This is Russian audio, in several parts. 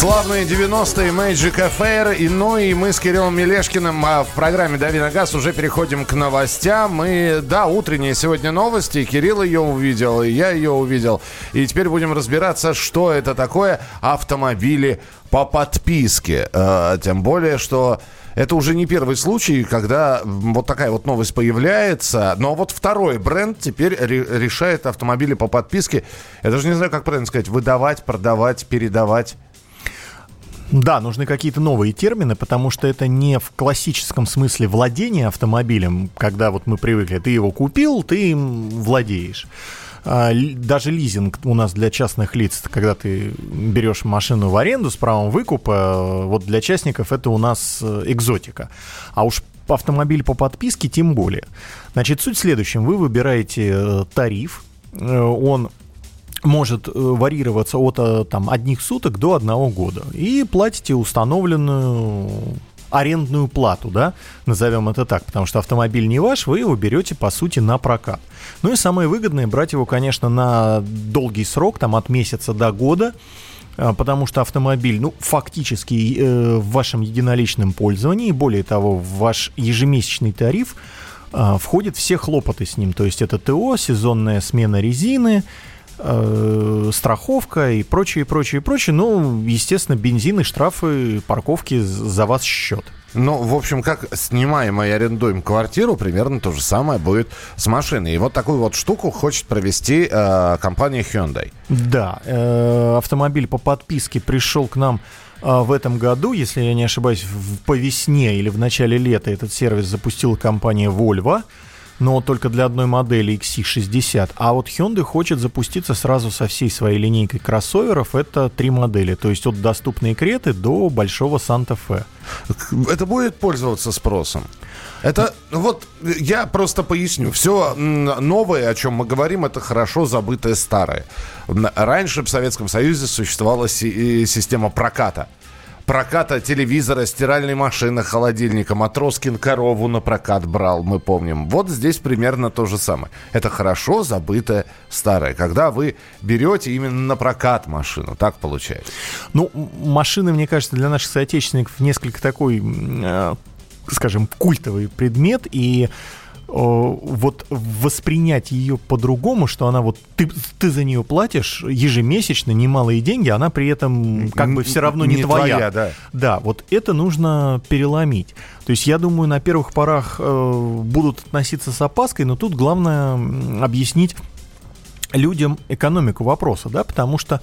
Славные 90-е Magic Affair. И, ну и мы с Кириллом Мелешкиным а, в программе «Дави на газ» уже переходим к новостям. Мы, да, утренние сегодня новости. Кирилл ее увидел, и я ее увидел. И теперь будем разбираться, что это такое автомобили по подписке. А, тем более, что это уже не первый случай, когда вот такая вот новость появляется. Но вот второй бренд теперь решает автомобили по подписке. Я даже не знаю, как правильно сказать. Выдавать, продавать, передавать. Да, нужны какие-то новые термины, потому что это не в классическом смысле владения автомобилем, когда вот мы привыкли, ты его купил, ты им владеешь. А, даже лизинг у нас для частных лиц, когда ты берешь машину в аренду с правом выкупа, вот для частников это у нас э, экзотика. А уж автомобиль по подписке тем более. Значит, суть в следующем. Вы выбираете э, тариф, э, он может э, варьироваться от э, там, одних суток до одного года. И платите установленную арендную плату, да, назовем это так, потому что автомобиль не ваш, вы его берете, по сути, на прокат. Ну и самое выгодное брать его, конечно, на долгий срок, там от месяца до года, э, потому что автомобиль, ну, фактически э, в вашем единоличном пользовании, более того, в ваш ежемесячный тариф э, входят все хлопоты с ним, то есть это ТО, сезонная смена резины, э, страховка и прочее, прочее, прочее. Ну, естественно, бензин и штрафы, парковки за вас счет. Ну, в общем, как снимаем и арендуем квартиру, примерно то же самое будет с машиной. И вот такую вот штуку хочет провести э, компания Hyundai. Да, э, автомобиль по подписке пришел к нам э, в этом году, если я не ошибаюсь, в, по весне или в начале лета этот сервис запустила компания Volvo но только для одной модели XC60. А вот Hyundai хочет запуститься сразу со всей своей линейкой кроссоверов. Это три модели, то есть от доступной Креты до большого Санта-Фе. Это будет пользоваться спросом? Это вот я просто поясню. Все новое, о чем мы говорим, это хорошо забытое старое. Раньше в Советском Союзе существовала система проката проката телевизора, стиральной машины, холодильника. Матроскин корову на прокат брал, мы помним. Вот здесь примерно то же самое. Это хорошо забытое старое. Когда вы берете именно на прокат машину, так получается. Ну, машины, мне кажется, для наших соотечественников несколько такой э, скажем, культовый предмет, и вот воспринять ее по-другому, что она вот ты, ты за нее платишь ежемесячно немалые деньги, она при этом как бы все равно не, не твоя. твоя да. да, вот это нужно переломить. То есть я думаю, на первых порах э, будут относиться с опаской, но тут главное объяснить людям экономику вопроса, да, потому что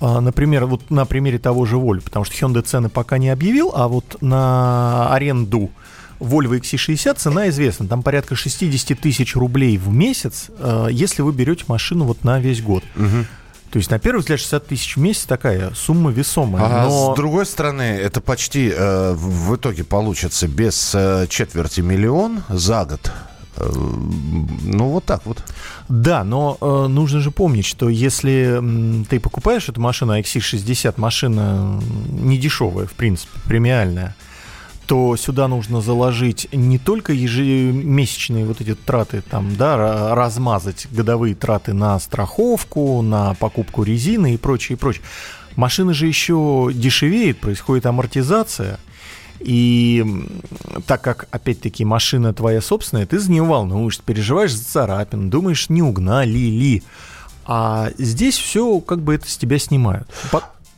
э, Например, вот на примере того же Воль, потому что Hyundai цены пока не объявил, а вот на аренду Volvo XC60 цена известна, там порядка 60 тысяч рублей в месяц, э, если вы берете машину вот на весь год. Угу. То есть, на первый взгляд, 60 тысяч в месяц такая сумма весомая. А но... с другой стороны, это почти э, в итоге получится без э, четверти миллион за год. Э, ну, вот так вот. Да, но э, нужно же помнить, что если э, ты покупаешь эту машину, XC60, машина не дешевая, в принципе, премиальная, то сюда нужно заложить не только ежемесячные вот эти траты, там, да, размазать годовые траты на страховку, на покупку резины и прочее, и прочее. Машина же еще дешевеет, происходит амортизация. И так как, опять-таки, машина твоя собственная, ты за нее волнуешься, переживаешь за царапин, думаешь, не угнали ли. А здесь все как бы это с тебя снимают.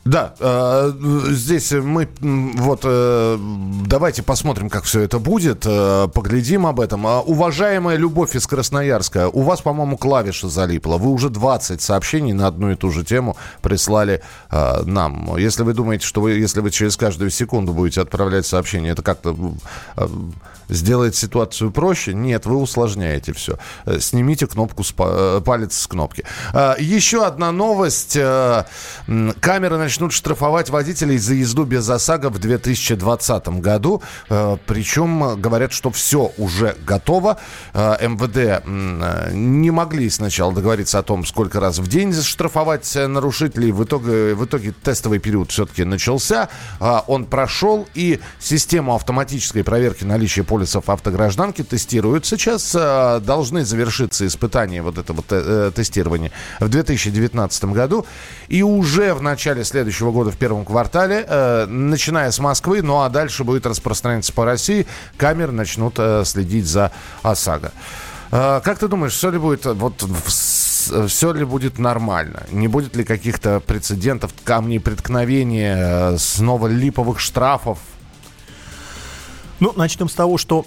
Да, э, здесь мы вот э, давайте посмотрим, как все это будет, э, поглядим об этом. А, уважаемая Любовь из Красноярска, у вас, по-моему, клавиша залипла. Вы уже 20 сообщений на одну и ту же тему прислали нам. Если вы думаете, что вы, если вы через каждую секунду будете отправлять сообщение, это как-то сделает ситуацию проще, нет, вы усложняете все. Снимите кнопку с, палец с кнопки. Еще одна новость. Камеры на начнут штрафовать водителей за езду без ОСАГО в 2020 году. Э, причем говорят, что все уже готово. Э, МВД не могли сначала договориться о том, сколько раз в день штрафовать нарушителей. В итоге, в итоге тестовый период все-таки начался. Э, он прошел, и систему автоматической проверки наличия полисов автогражданки тестируют. Сейчас должны завершиться испытания вот этого тестирования в 2019 году. И уже в начале следующего следующего года в первом квартале, э, начиная с Москвы, ну а дальше будет распространяться по России. Камеры начнут э, следить за ОСАГО. Э, как ты думаешь, все ли будет вот все ли будет нормально? Не будет ли каких-то прецедентов, камней преткновения, снова липовых штрафов? Ну, начнем с того, что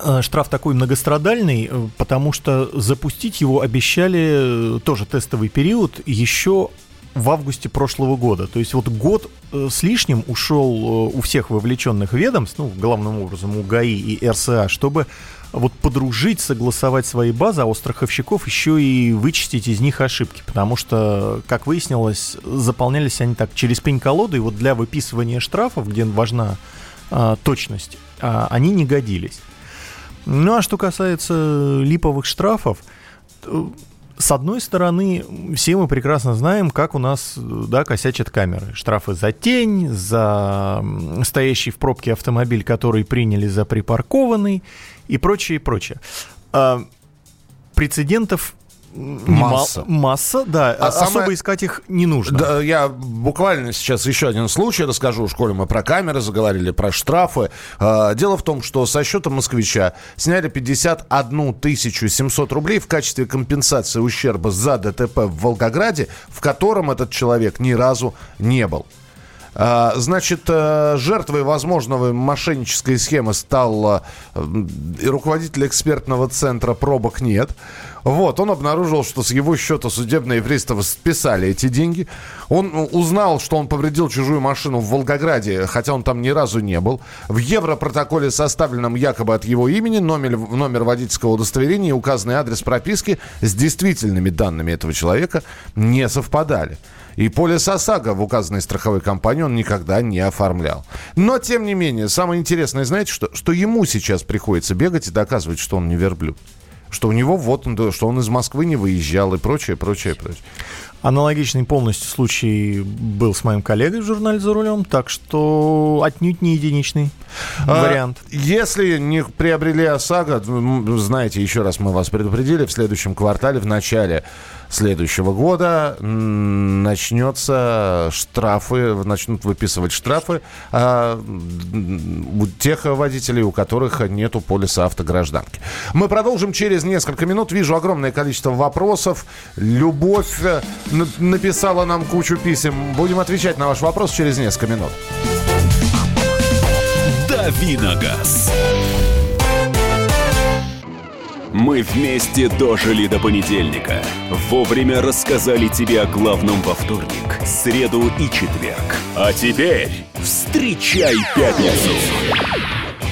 Э, штраф такой многострадальный, э, потому что запустить его обещали э, тоже тестовый период еще в августе прошлого года. То есть вот год с лишним ушел у всех вовлеченных ведомств, ну, главным образом у ГАИ и РСА, чтобы вот подружить, согласовать свои базы, а у страховщиков еще и вычистить из них ошибки. Потому что, как выяснилось, заполнялись они так через пень-колоду, и вот для выписывания штрафов, где важна а, точность, а, они не годились. Ну а что касается липовых штрафов, с одной стороны, все мы прекрасно знаем, как у нас да, косячат камеры. Штрафы за тень, за стоящий в пробке автомобиль, который приняли за припаркованный и прочее, и прочее. А, прецедентов Масса. Масса, да. А Особо самое... искать их не нужно. Да, я буквально сейчас еще один случай расскажу. В школе мы про камеры заговорили, про штрафы. А, дело в том, что со счета москвича сняли 51 700 рублей в качестве компенсации ущерба за ДТП в Волгограде, в котором этот человек ни разу не был. А, значит, э, жертвой возможного мошеннической схемы стал э, руководитель экспертного центра «Пробок нет». Вот, он обнаружил, что с его счета судебные приставы списали эти деньги. Он узнал, что он повредил чужую машину в Волгограде, хотя он там ни разу не был. В европротоколе, составленном якобы от его имени, номер, номер водительского удостоверения и указанный адрес прописки с действительными данными этого человека не совпадали. И полис ОСАГО в указанной страховой компании он никогда не оформлял. Но, тем не менее, самое интересное, знаете, что, что ему сейчас приходится бегать и доказывать, что он не верблюд что у него вот что он из Москвы не выезжал и прочее, прочее, прочее. Аналогичный полностью случай был с моим коллегой в журнале «За рулем», так что отнюдь не единичный а, вариант. Если не приобрели ОСАГО, знаете, еще раз мы вас предупредили, в следующем квартале, в начале следующего года начнется штрафы, начнут выписывать штрафы а, у тех водителей, у которых нету полиса автогражданки. Мы продолжим через несколько минут. Вижу огромное количество вопросов. Любовь э, написала нам кучу писем. Будем отвечать на ваш вопрос через несколько минут. Давиногаз. Мы вместе дожили до понедельника. Вовремя рассказали тебе о главном во вторник, среду и четверг. А теперь встречай пятницу!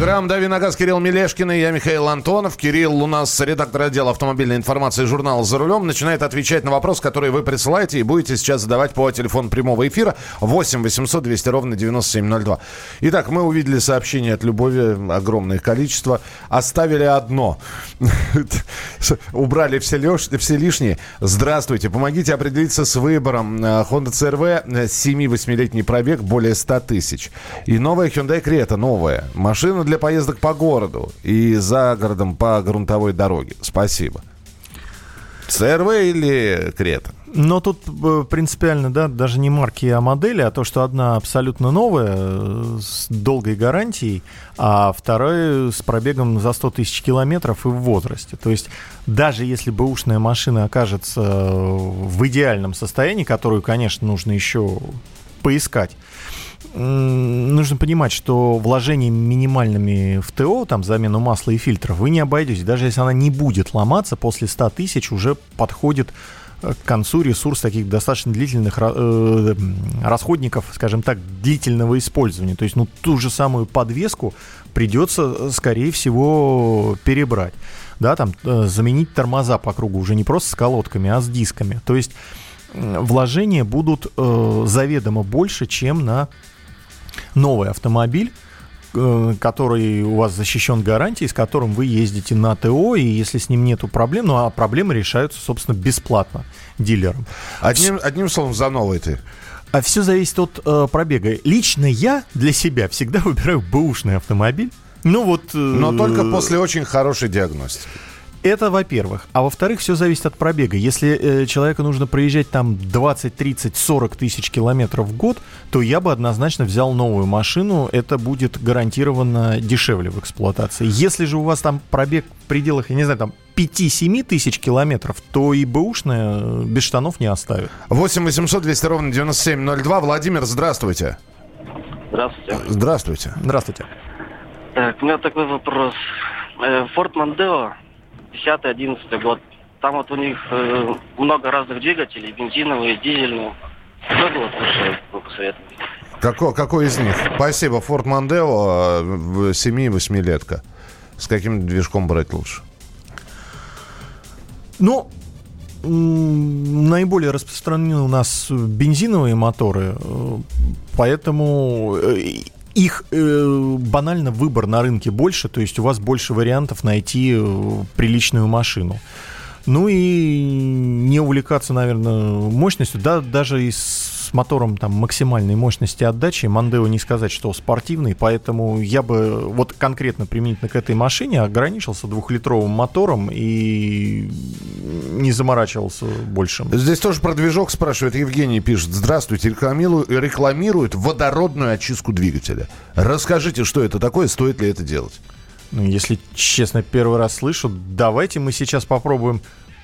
Программа «Дави на газ» Кирилл Мелешкин и я Михаил Антонов. Кирилл у нас редактор отдела автомобильной информации журнала «За рулем». Начинает отвечать на вопрос, который вы присылаете и будете сейчас задавать по телефону прямого эфира 8 800 200 ровно 9702. Итак, мы увидели сообщение от Любови, огромное количество. Оставили одно. Убрали все, леш... все лишние. Здравствуйте, помогите определиться с выбором. Honda CRV 7-8-летний пробег, более 100 тысяч. И новая Hyundai Creta, новая. Машина для поездок по городу и за городом по грунтовой дороге. Спасибо. ЦРВ или Крета? Но тут э, принципиально, да, даже не марки, а модели, а то, что одна абсолютно новая, э, с долгой гарантией, а вторая с пробегом за 100 тысяч километров и в возрасте. То есть даже если бэушная машина окажется в идеальном состоянии, которую, конечно, нужно еще поискать, нужно понимать, что вложениями минимальными в ТО, там, замену масла и фильтров, вы не обойдетесь. Даже если она не будет ломаться, после 100 тысяч уже подходит э, к концу ресурс таких достаточно длительных э, расходников, скажем так, длительного использования. То есть, ну, ту же самую подвеску придется, скорее всего, перебрать. Да, там э, заменить тормоза по кругу уже не просто с колодками, а с дисками. То есть вложения будут э, заведомо больше, чем на новый автомобиль э, который у вас защищен гарантией, с которым вы ездите на ТО, и если с ним нету проблем, ну а проблемы решаются, собственно, бесплатно дилером. Одним, одним словом, за новый ты. А все зависит от э, пробега. Лично я для себя всегда выбираю бэушный автомобиль. Ну вот... Э, Но только после очень хорошей диагностики. Это во-первых. А во-вторых, все зависит от пробега. Если э, человеку нужно проезжать там 20, 30, 40 тысяч километров в год, то я бы однозначно взял новую машину. Это будет гарантированно дешевле в эксплуатации. Если же у вас там пробег в пределах, я не знаю, там 5-7 тысяч километров, то и бэушная э, без штанов не оставит. 8 800 200 ровно 9702. Владимир, здравствуйте. Здравствуйте. Здравствуйте. Здравствуйте. Так, у меня такой вопрос. Э, Ford Mondeo 10-11 год. Там вот у них э, много разных двигателей, бензиновые, дизельные. Что бы вот лучше вы посоветовали? Какой, какой из них? Спасибо. Ford Mondeo, 7-8-летка. С каким движком брать лучше? Ну, наиболее распространены у нас бензиновые моторы, э, поэтому э, их э, банально выбор на рынке больше, то есть у вас больше вариантов найти э, приличную машину. Ну и не увлекаться, наверное, мощностью. Да, даже и с мотором там максимальной мощности отдачи Мандео не сказать, что спортивный, поэтому я бы вот конкретно применительно к этой машине ограничился двухлитровым мотором и не заморачивался больше. Здесь тоже про движок спрашивает. Евгений пишет. Здравствуйте. Рекламируют, рекламируют водородную очистку двигателя. Расскажите, что это такое, стоит ли это делать? Ну, если честно, первый раз слышу. Давайте мы сейчас попробуем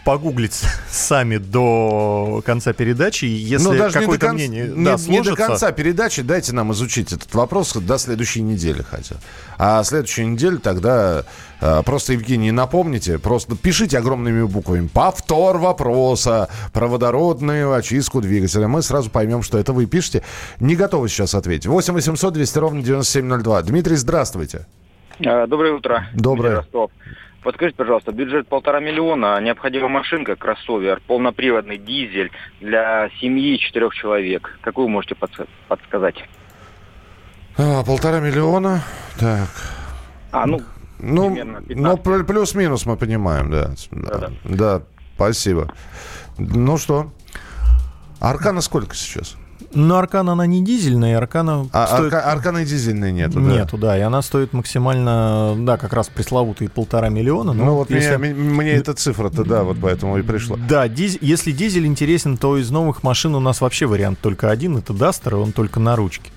погуглить сами до конца передачи. Если ну, даже какое-то не до, мнение не, да, не до конца передачи дайте нам изучить этот вопрос до следующей недели хотя. А следующую неделю тогда э, просто, Евгений, напомните, просто пишите огромными буквами «Повтор вопроса про водородную очистку двигателя». Мы сразу поймем, что это вы пишете. Не готовы сейчас ответить. 8 800 200 ровно 9702. Дмитрий, здравствуйте. А, доброе утро. Доброе. Ростов. Подскажите, пожалуйста, бюджет полтора миллиона, необходима машинка, кроссовер, полноприводный дизель для семьи четырех человек. Какую можете подсказать? А, полтора миллиона. Так. А, ну, ну, ну плюс-минус мы понимаем, да. Да, да. да, спасибо. Ну что? Аркана сколько сейчас? Но Аркана, она не дизельная, Аркана... А, стоит... арка, Аркана дизельной нету, да? Нету, да, и она стоит максимально, да, как раз пресловутые полтора миллиона. Ну, вот если... мне, мне эта цифра-то, да, вот поэтому и пришла. Да, диз... если дизель интересен, то из новых машин у нас вообще вариант только один, это Дастер, и он только на ручке.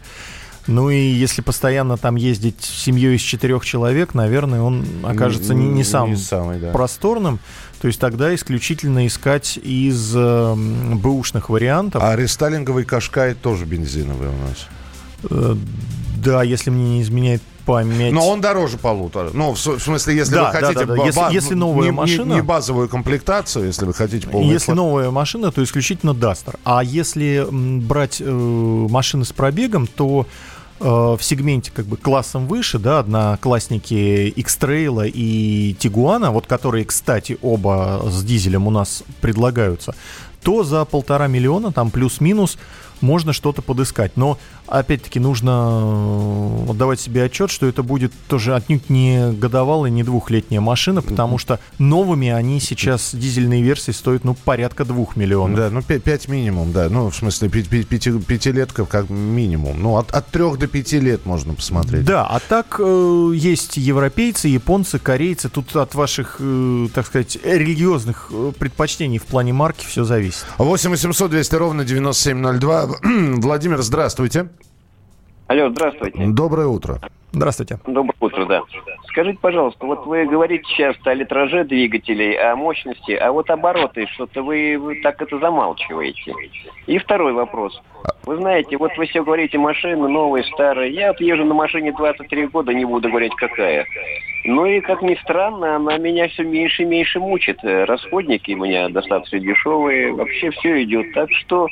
Ну и если постоянно там ездить с семьей из четырех человек, наверное, он окажется не, не, самым не самый, да. просторным. То есть тогда исключительно искать из э, бэушных вариантов. А рестайлинговый Кашкай тоже бензиновый у нас. Э, да, если мне не изменяет память. Но он дороже полутора. Ну, в, смысле, если да, вы хотите... Да, да, да. Если, если новая не, машина... Не, не базовую комплектацию, если вы хотите полный Если новая машина, то исключительно Duster. А если брать э, машины с пробегом, то в сегменте как бы классом выше, да, одноклассники X-Trail и Тигуана, вот которые, кстати, оба с дизелем у нас предлагаются, то за полтора миллиона, там плюс-минус, можно что-то подыскать. Но, опять-таки, нужно отдавать себе отчет, что это будет тоже отнюдь не годовалая, не двухлетняя машина, потому что новыми они сейчас, дизельные версии, стоят, ну, порядка двух миллионов. Да, ну, пять минимум, да. Ну, в смысле, пяти, пяти, пятилетка как минимум. Ну, от, от трех до пяти лет можно посмотреть. Да, а так э, есть европейцы, японцы, корейцы. Тут от ваших, э, так сказать, религиозных э, предпочтений в плане марки все зависит. 8 800 200 ровно 9702. Владимир, здравствуйте. Алло, здравствуйте. Доброе утро. Здравствуйте. Доброе утро, да. Скажите, пожалуйста, вот вы говорите часто о литраже двигателей, о мощности, а вот обороты, что-то вы, вы так это замалчиваете. И второй вопрос. Вы знаете, вот вы все говорите машины новые, старые. Я вот езжу на машине 23 года, не буду говорить какая. Ну и, как ни странно, она меня все меньше и меньше мучит. Расходники у меня достаточно дешевые. Вообще все идет. Так что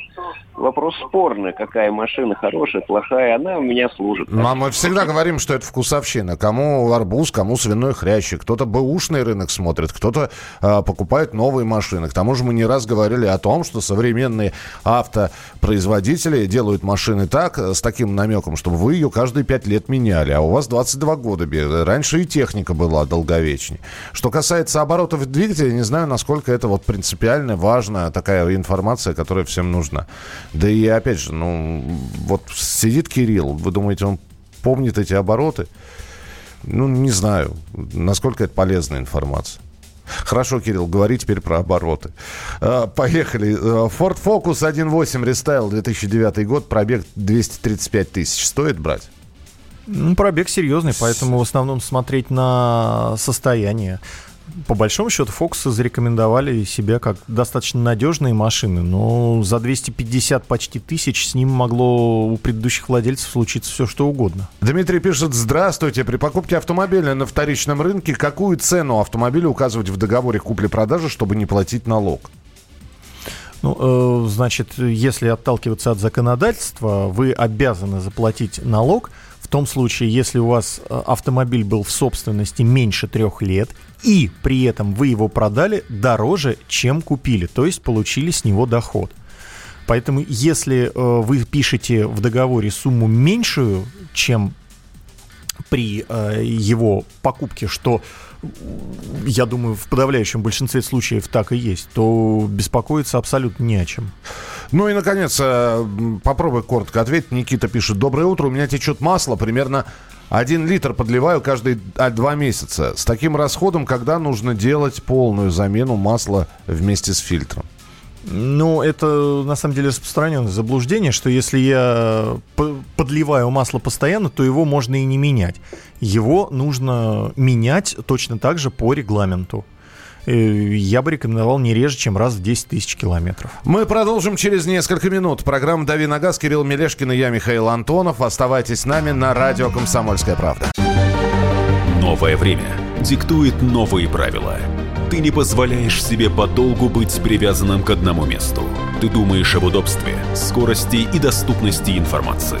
вопрос спорный. Какая машина хорошая, плохая. Она у меня служит. Ну, а мы всегда говорим, что это вкусовщина. Кому арбуз, кому свиной хрящик. Кто-то бэушный рынок смотрит, кто-то э, покупает новые машины. К тому же мы не раз говорили о том, что современные автопроизводители делают машины так, с таким намеком, чтобы вы ее каждые пять лет меняли. А у вас 22 года. Раньше и техника техника была долговечнее. Что касается оборотов двигателя, не знаю, насколько это вот принципиально важная такая информация, которая всем нужна. Да и опять же, ну, вот сидит Кирилл, вы думаете, он помнит эти обороты? Ну, не знаю, насколько это полезная информация. Хорошо, Кирилл, говори теперь про обороты. А, поехали. А, Ford Focus 1.8 Restyle 2009 год, пробег 235 тысяч. Стоит брать? Ну, пробег серьезный, поэтому в основном смотреть на состояние. По большому счету, Фокусы зарекомендовали себя как достаточно надежные машины, но за 250 почти тысяч с ним могло у предыдущих владельцев случиться все, что угодно. Дмитрий пишет, здравствуйте, при покупке автомобиля на вторичном рынке какую цену автомобиля указывать в договоре купли-продажи, чтобы не платить налог? Ну, э, значит, если отталкиваться от законодательства, вы обязаны заплатить налог – в том случае, если у вас э, автомобиль был в собственности меньше трех лет, и при этом вы его продали дороже, чем купили, то есть получили с него доход. Поэтому, если э, вы пишете в договоре сумму меньшую, чем при э, его покупке, что я думаю, в подавляющем большинстве случаев так и есть, то беспокоиться абсолютно не о чем. Ну и, наконец, э, попробуй коротко ответить. Никита пишет. Доброе утро, у меня течет масло примерно один литр подливаю каждые а, два месяца. С таким расходом, когда нужно делать полную замену масла вместе с фильтром? Ну, это на самом деле распространенное заблуждение, что если я подливаю масло постоянно, то его можно и не менять. Его нужно менять точно так же по регламенту. Э, я бы рекомендовал не реже, чем раз в 10 тысяч километров. Мы продолжим через несколько минут. Программа «Дави на газ», Кирилл Мелешкин и я, Михаил Антонов. Оставайтесь с нами на радио «Комсомольская правда». Новое время диктует новые правила. Ты не позволяешь себе подолгу быть привязанным к одному месту. Ты думаешь об удобстве, скорости и доступности информации.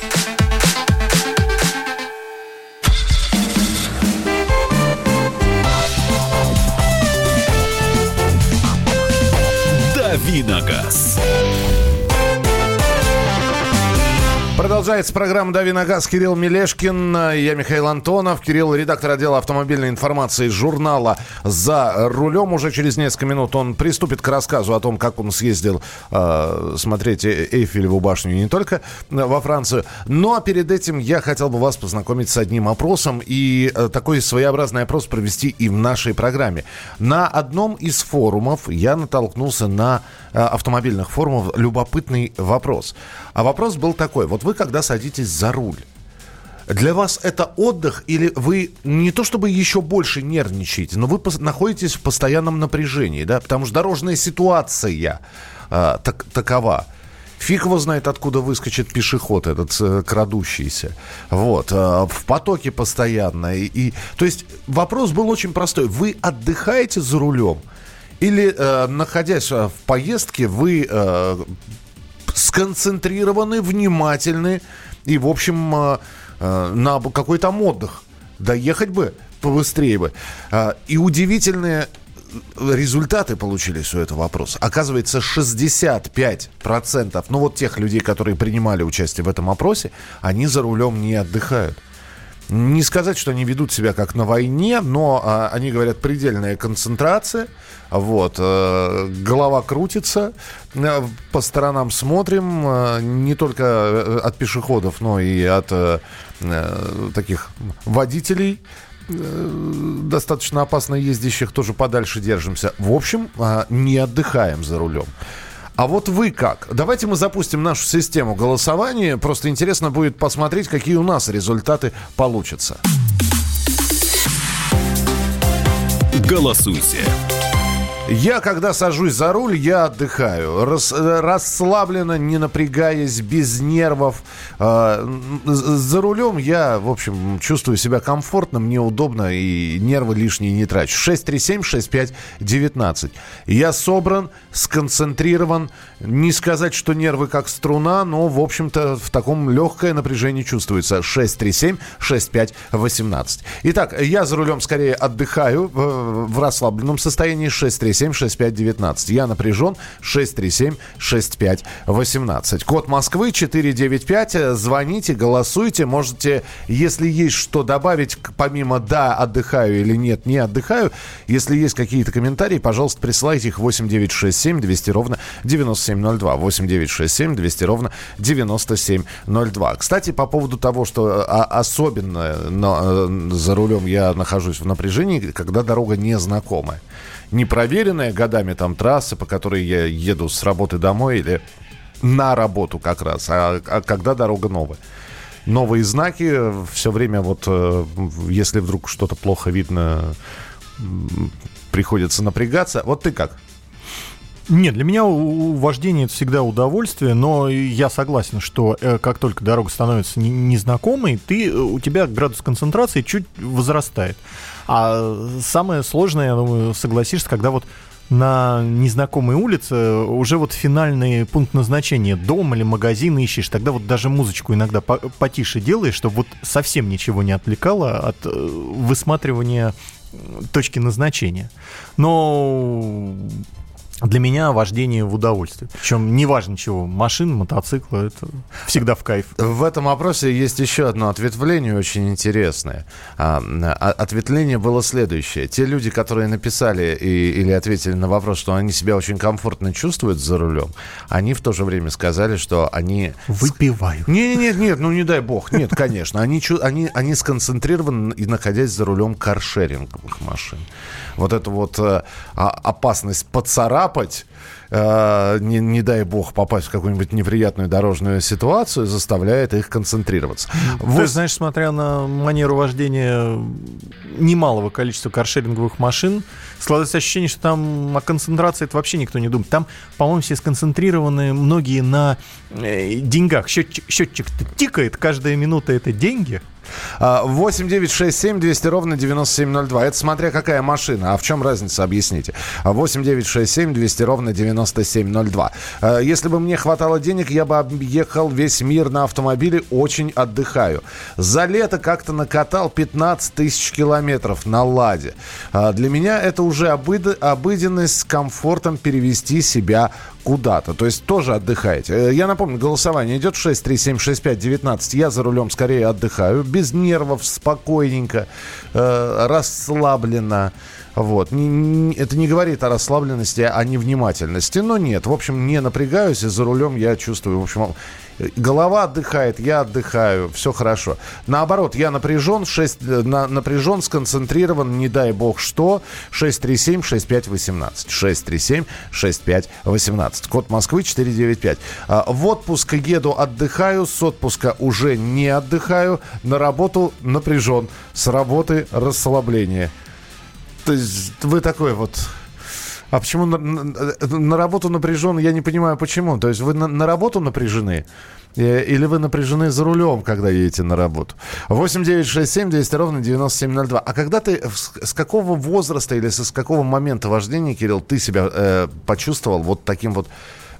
Давиногаз. Продолжается программа «Дави на газ» Кирилл Мелешкин, я Михаил Антонов. Кирилл, редактор отдела автомобильной информации журнала «За рулем». Уже через несколько минут он приступит к рассказу о том, как он съездил э, смотреть Эйфелеву башню не только во Францию. Но перед этим я хотел бы вас познакомить с одним опросом и э, такой своеобразный опрос провести и в нашей программе. На одном из форумов я натолкнулся на э, автомобильных форумов любопытный вопрос. А вопрос был такой. Вот вы вы когда садитесь за руль, для вас это отдых или вы не то чтобы еще больше нервничаете, но вы находитесь в постоянном напряжении, да, потому что дорожная ситуация э, так, такова. Фиг его знает, откуда выскочит пешеход этот э, крадущийся. Вот. Э, в потоке постоянно. И, и, то есть вопрос был очень простой. Вы отдыхаете за рулем? Или, э, находясь в поездке, вы э, сконцентрированы, внимательны и, в общем, э, э, на какой-то отдых. Доехать бы побыстрее бы. А, и удивительные результаты получились у этого вопроса. Оказывается, 65%, ну вот тех людей, которые принимали участие в этом опросе, они за рулем не отдыхают. Не сказать, что они ведут себя как на войне, но а, они говорят предельная концентрация, вот, а, голова крутится, а, по сторонам смотрим, а, не только э, от пешеходов, но и от а, таких водителей достаточно опасно ездящих тоже подальше держимся. В общем, не отдыхаем за рулем. А вот вы как? Давайте мы запустим нашу систему голосования. Просто интересно будет посмотреть, какие у нас результаты получатся. Голосуйте. Я, когда сажусь за руль, я отдыхаю. Рас, расслабленно, не напрягаясь, без нервов. Э, за рулем я, в общем, чувствую себя комфортно, мне удобно и нервы лишние не трачу. 637-65-19. Я собран, сконцентрирован. Не сказать, что нервы как струна, но, в общем-то, в таком легкое напряжение чувствуется. 637-65-18. Итак, я за рулем скорее отдыхаю в, в расслабленном состоянии. 637 637-6519. Я напряжен. 637-6518. Код Москвы 495. Звоните, голосуйте. Можете, если есть что добавить, помимо «да, отдыхаю» или «нет, не отдыхаю», если есть какие-то комментарии, пожалуйста, присылайте их 8967 200 ровно 9702. 8967 200 ровно 9702. Кстати, по поводу того, что а, особенно на, за рулем я нахожусь в напряжении, когда дорога незнакомая непроверенная годами там трасса, по которой я еду с работы домой или на работу как раз, а, а когда дорога новая. Новые знаки, все время вот, э, если вдруг что-то плохо видно, приходится напрягаться. Вот ты как? Нет, для меня вождение это всегда удовольствие, но я согласен, что э, как только дорога становится незнакомой, ты, э, у тебя градус концентрации чуть возрастает. А самое сложное, я думаю, согласишься, когда вот на незнакомой улице уже вот финальный пункт назначения, дом или магазин ищешь, тогда вот даже музычку иногда потише делаешь, чтобы вот совсем ничего не отвлекало от э, высматривания точки назначения. Но для меня вождение в удовольствие. Причем неважно чего, машина, мотоцикла, это всегда в кайф. В этом вопросе есть еще одно ответвление очень интересное. А, а, ответвление было следующее. Те люди, которые написали и, или ответили на вопрос, что они себя очень комфортно чувствуют за рулем, они в то же время сказали, что они... Выпивают. Нет, нет, нет, ну не дай бог. Нет, конечно. Они, они, они сконцентрированы и находясь за рулем каршеринговых машин. Вот это вот э, опасность поцарапать царапать, э, не, не дай бог попасть в какую-нибудь неприятную дорожную ситуацию, заставляет их концентрироваться. Ты вот. знаешь, смотря на манеру вождения немалого количества каршеринговых машин, складывается ощущение, что там о концентрации это вообще никто не думает. Там, по-моему, все сконцентрированы многие на э, деньгах. Счетчик, счетчик тикает, каждая минута это деньги. 8 9 6 7 200 ровно 9702. Это смотря какая машина. А в чем разница, объясните. 8 9 6 7 200 ровно 9702. А, если бы мне хватало денег, я бы объехал весь мир на автомобиле. Очень отдыхаю. За лето как-то накатал 15 тысяч километров на «Ладе». А, для меня это уже обыденность с комфортом перевести себя куда-то. То есть тоже отдыхаете. Э, я напомню, голосование идет 6376519. Я за рулем скорее отдыхаю. Без нервов, спокойненько, э, расслабленно. Вот. Это не говорит о расслабленности, о невнимательности. Но нет, в общем, не напрягаюсь, и за рулем я чувствую, в общем, голова отдыхает, я отдыхаю, все хорошо. Наоборот, я напряжен, 6, э, на, напряжен, сконцентрирован, не дай бог что, 637-6518. 637-6518. Код Москвы 495. А, в отпуск еду, отдыхаю, с отпуска уже не отдыхаю, на работу напряжен, с работы расслабление. То есть вы такой вот а почему на, на, на работу напряжен? Я не понимаю, почему. То есть вы на, на работу напряжены? Э, или вы напряжены за рулем, когда едете на работу? 8 9 6 7 200 ровно 9702. А когда ты, с какого возраста или с какого момента вождения, Кирилл, ты себя э, почувствовал вот таким вот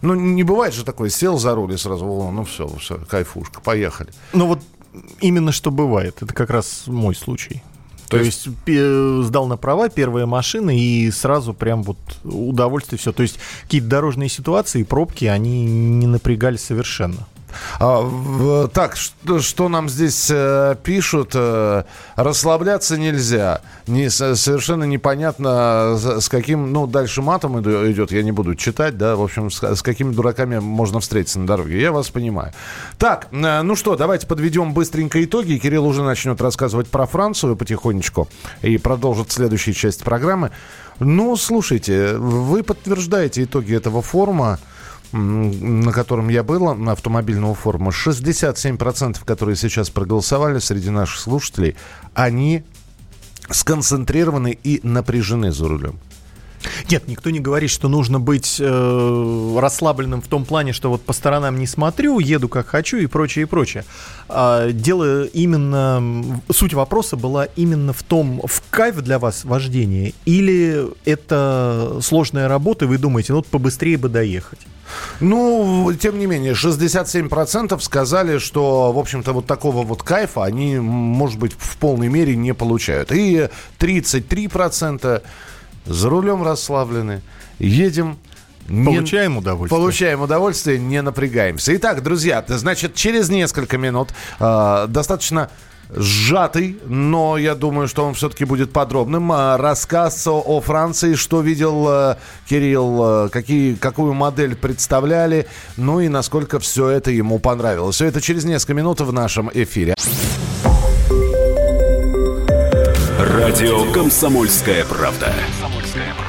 ну, не бывает же такое, сел за руль и сразу, о, ну все, все, кайфушка, поехали. Ну вот именно что бывает, это как раз мой случай. То, То есть, есть сдал на права первая машина и сразу прям вот удовольствие все. То есть какие-то дорожные ситуации, пробки, они не напрягали совершенно. А, так, что, что нам здесь э, пишут? Э, расслабляться нельзя. Не, совершенно непонятно, с, с каким, ну, дальше матом идет, я не буду читать, да, в общем, с, с какими дураками можно встретиться на дороге. Я вас понимаю. Так, э, ну что, давайте подведем быстренько итоги. Кирилл уже начнет рассказывать про Францию потихонечку и продолжит следующую часть программы. Ну, слушайте, вы подтверждаете итоги этого форума на котором я был, на автомобильного форума, 67%, которые сейчас проголосовали среди наших слушателей, они сконцентрированы и напряжены за рулем. Нет, никто не говорит, что нужно быть э, расслабленным в том плане, что вот по сторонам не смотрю, еду как хочу и прочее, и прочее. А, дело именно... Суть вопроса была именно в том, в кайф для вас вождение или это сложная работа, и вы думаете, ну вот побыстрее бы доехать. Ну, тем не менее, 67% сказали, что, в общем-то, вот такого вот кайфа они, может быть, в полной мере не получают. И 33% за рулем расслаблены, едем не, получаем удовольствие. Получаем удовольствие, не напрягаемся. Итак, друзья, значит, через несколько минут э, достаточно сжатый, но я думаю, что он все-таки будет подробным. А, рассказ о Франции, что видел э, Кирилл, какие, какую модель представляли, ну и насколько все это ему понравилось. Все это через несколько минут в нашем эфире. Радио «Комсомольская правда».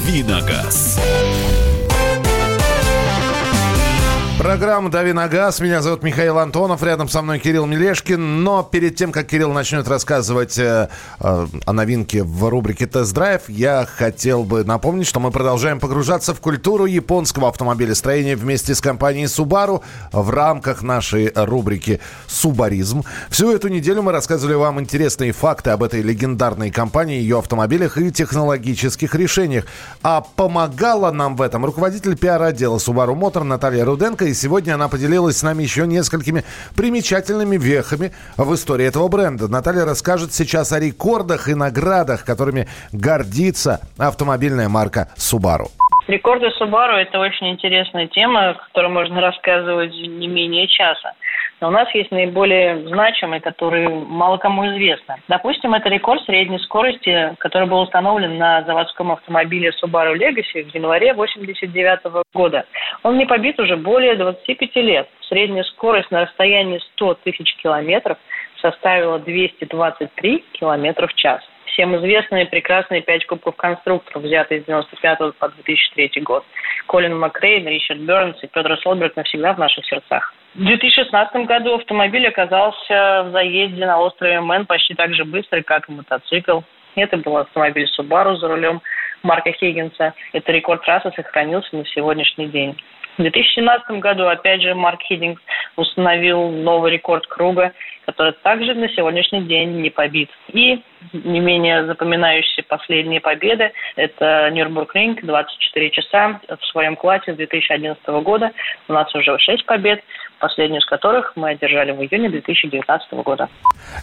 Давиногаз. Программа «Дави на газ». Меня зовут Михаил Антонов. Рядом со мной Кирилл Мелешкин. Но перед тем, как Кирилл начнет рассказывать э, э, о новинке в рубрике «Тест-драйв», я хотел бы напомнить, что мы продолжаем погружаться в культуру японского автомобилестроения вместе с компанией Subaru в рамках нашей рубрики «Субаризм». Всю эту неделю мы рассказывали вам интересные факты об этой легендарной компании, ее автомобилях и технологических решениях. А помогала нам в этом руководитель пиар-отдела Subaru Motor Наталья Руденко и сегодня она поделилась с нами еще несколькими примечательными вехами в истории этого бренда. Наталья расскажет сейчас о рекордах и наградах, которыми гордится автомобильная марка Subaru. Рекорды Subaru – это очень интересная тема, которую можно рассказывать не менее часа. Но у нас есть наиболее значимые, которые мало кому известны. Допустим, это рекорд средней скорости, который был установлен на заводском автомобиле Subaru Legacy в январе 1989 года. Он не побит уже более 25 лет. Средняя скорость на расстоянии 100 тысяч километров составила 223 километра в час всем известные прекрасные пять кубков конструкторов, взятые с 95 по 2003 год. Колин Макрейн, Ричард Бернс и Петтер Солберг навсегда в наших сердцах. В 2016 году автомобиль оказался в заезде на острове Мэн почти так же быстро, как и мотоцикл. Это был автомобиль Subaru за рулем Марка Хиггинса. Это рекорд трассы сохранился на сегодняшний день. В 2017 году, опять же, Марк Хиддингс установил новый рекорд круга, который также на сегодняшний день не побит. И не менее запоминающиеся последние победы – это Нюрнбург-ринг, 24 часа в своем классе с 2011 года. У нас уже 6 побед последнюю из которых мы одержали в июне 2019 года.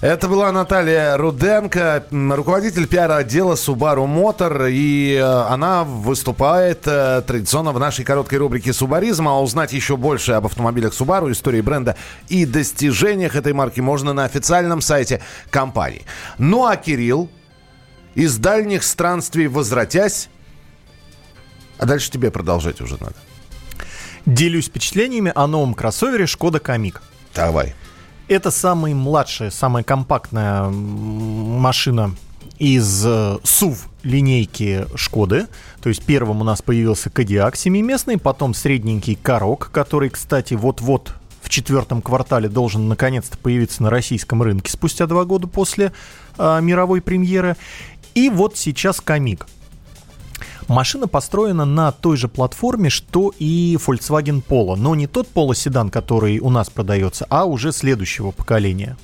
Это была Наталья Руденко, руководитель пиар-отдела Subaru Motor, и э, она выступает э, традиционно в нашей короткой рубрике «Субаризм», а узнать еще больше об автомобилях Subaru, истории бренда и достижениях этой марки можно на официальном сайте компании. Ну а Кирилл, из дальних странствий возвратясь, а дальше тебе продолжать уже надо. Делюсь впечатлениями о новом кроссовере Шкода Камик. Давай. Это самая младшая, самая компактная машина из SUV э, линейки Шкоды. То есть первым у нас появился Кодиак семиместный, потом средненький Корок, который, кстати, вот-вот в четвертом квартале должен наконец-то появиться на российском рынке спустя два года после э, мировой премьеры. И вот сейчас Камик. Машина построена на той же платформе, что и Volkswagen Polo, но не тот Polo седан, который у нас продается, а уже следующего поколения.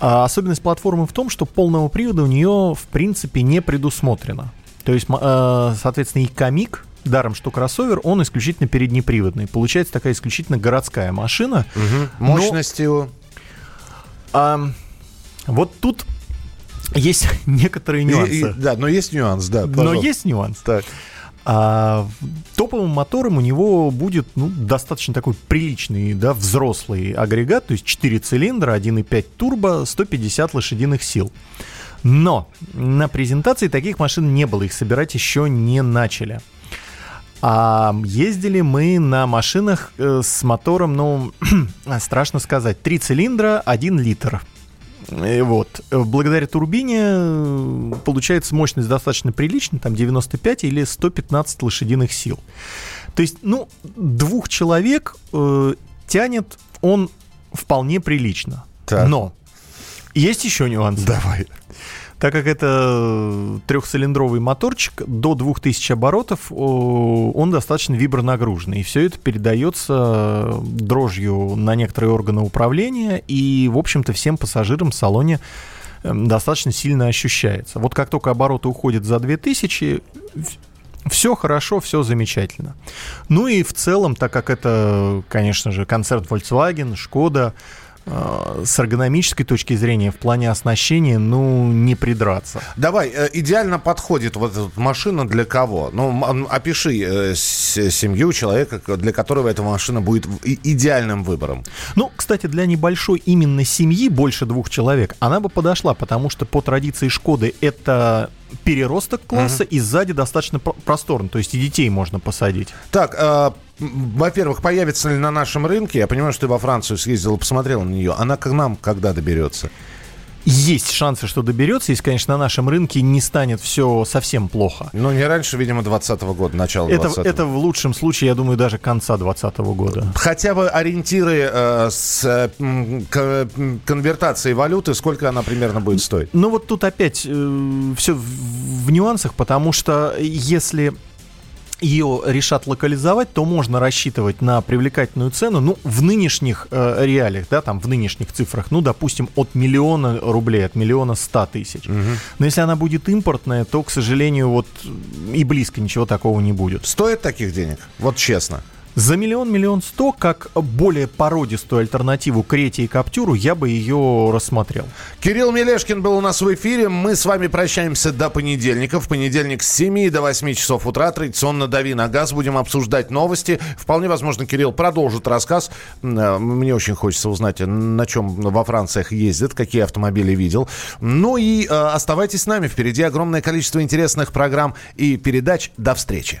А особенность платформы в том, что полного привода у нее в принципе не предусмотрено. То есть, э, соответственно, и Камик, даром что кроссовер, он исключительно переднеприводный. Получается такая исключительно городская машина. Угу. Мощность его? А, вот тут есть некоторые нюансы. И, и, да, но есть нюанс, да. Пожалуйста. Но есть нюанс. Так. А, топовым мотором у него будет ну, достаточно такой приличный, да, взрослый агрегат, то есть 4 цилиндра, 1,5 турбо, 150 лошадиных сил. Но на презентации таких машин не было, их собирать еще не начали. А ездили мы на машинах э, с мотором, ну, страшно сказать, 3 цилиндра, 1 литр. И вот. Благодаря турбине э, получается мощность достаточно приличная, там 95 или 115 лошадиных сил. То есть, ну, двух человек э, тянет он вполне прилично. Так. Но есть еще нюанс. Давай. Так как это трехцилиндровый моторчик, до 2000 оборотов он достаточно вибронагруженный. И все это передается дрожью на некоторые органы управления. И, в общем-то, всем пассажирам в салоне эм, достаточно сильно ощущается. Вот как только обороты уходят за 2000, все хорошо, все замечательно. Ну и в целом, так как это, конечно же, концерт Volkswagen, Э, с эргономической точки зрения в плане оснащения, ну, не придраться. Давай, э, идеально подходит вот эта машина для кого? Ну, опиши э, семью человека, для которого эта машина будет идеальным выбором. Ну, кстати, для небольшой именно семьи, больше двух человек, она бы подошла, потому что по традиции Шкоды это переросток класса uh-huh. и сзади достаточно просторно, то есть и детей можно посадить. Так, э, во-первых, появится ли на нашем рынке? Я понимаю, что ты во Францию съездил, посмотрел на нее. Она к нам когда доберется? Есть шансы, что доберется, если, конечно, на нашем рынке не станет все совсем плохо. Но не раньше, видимо, 2020 года, начало 2020 это, это в лучшем случае, я думаю, даже конца 2020 года. Хотя бы ориентиры э, с э, к, конвертацией валюты, сколько она примерно будет стоить? Ну вот тут опять э, все в, в нюансах, потому что если ее решат локализовать, то можно рассчитывать на привлекательную цену, ну, в нынешних э, реалиях, да, там, в нынешних цифрах, ну, допустим, от миллиона рублей, от миллиона ста тысяч. Угу. Но если она будет импортная, то, к сожалению, вот и близко ничего такого не будет. Стоит таких денег? Вот честно. За миллион, миллион сто, как более породистую альтернативу Крете и Каптюру, я бы ее рассмотрел. Кирилл Мелешкин был у нас в эфире. Мы с вами прощаемся до понедельника. В понедельник с 7 до 8 часов утра традиционно «Дави на газ». Будем обсуждать новости. Вполне возможно, Кирилл продолжит рассказ. Э, мне очень хочется узнать, на чем во Франциях ездит, какие автомобили видел. Ну и э, оставайтесь с нами. Впереди огромное количество интересных программ и передач. До встречи.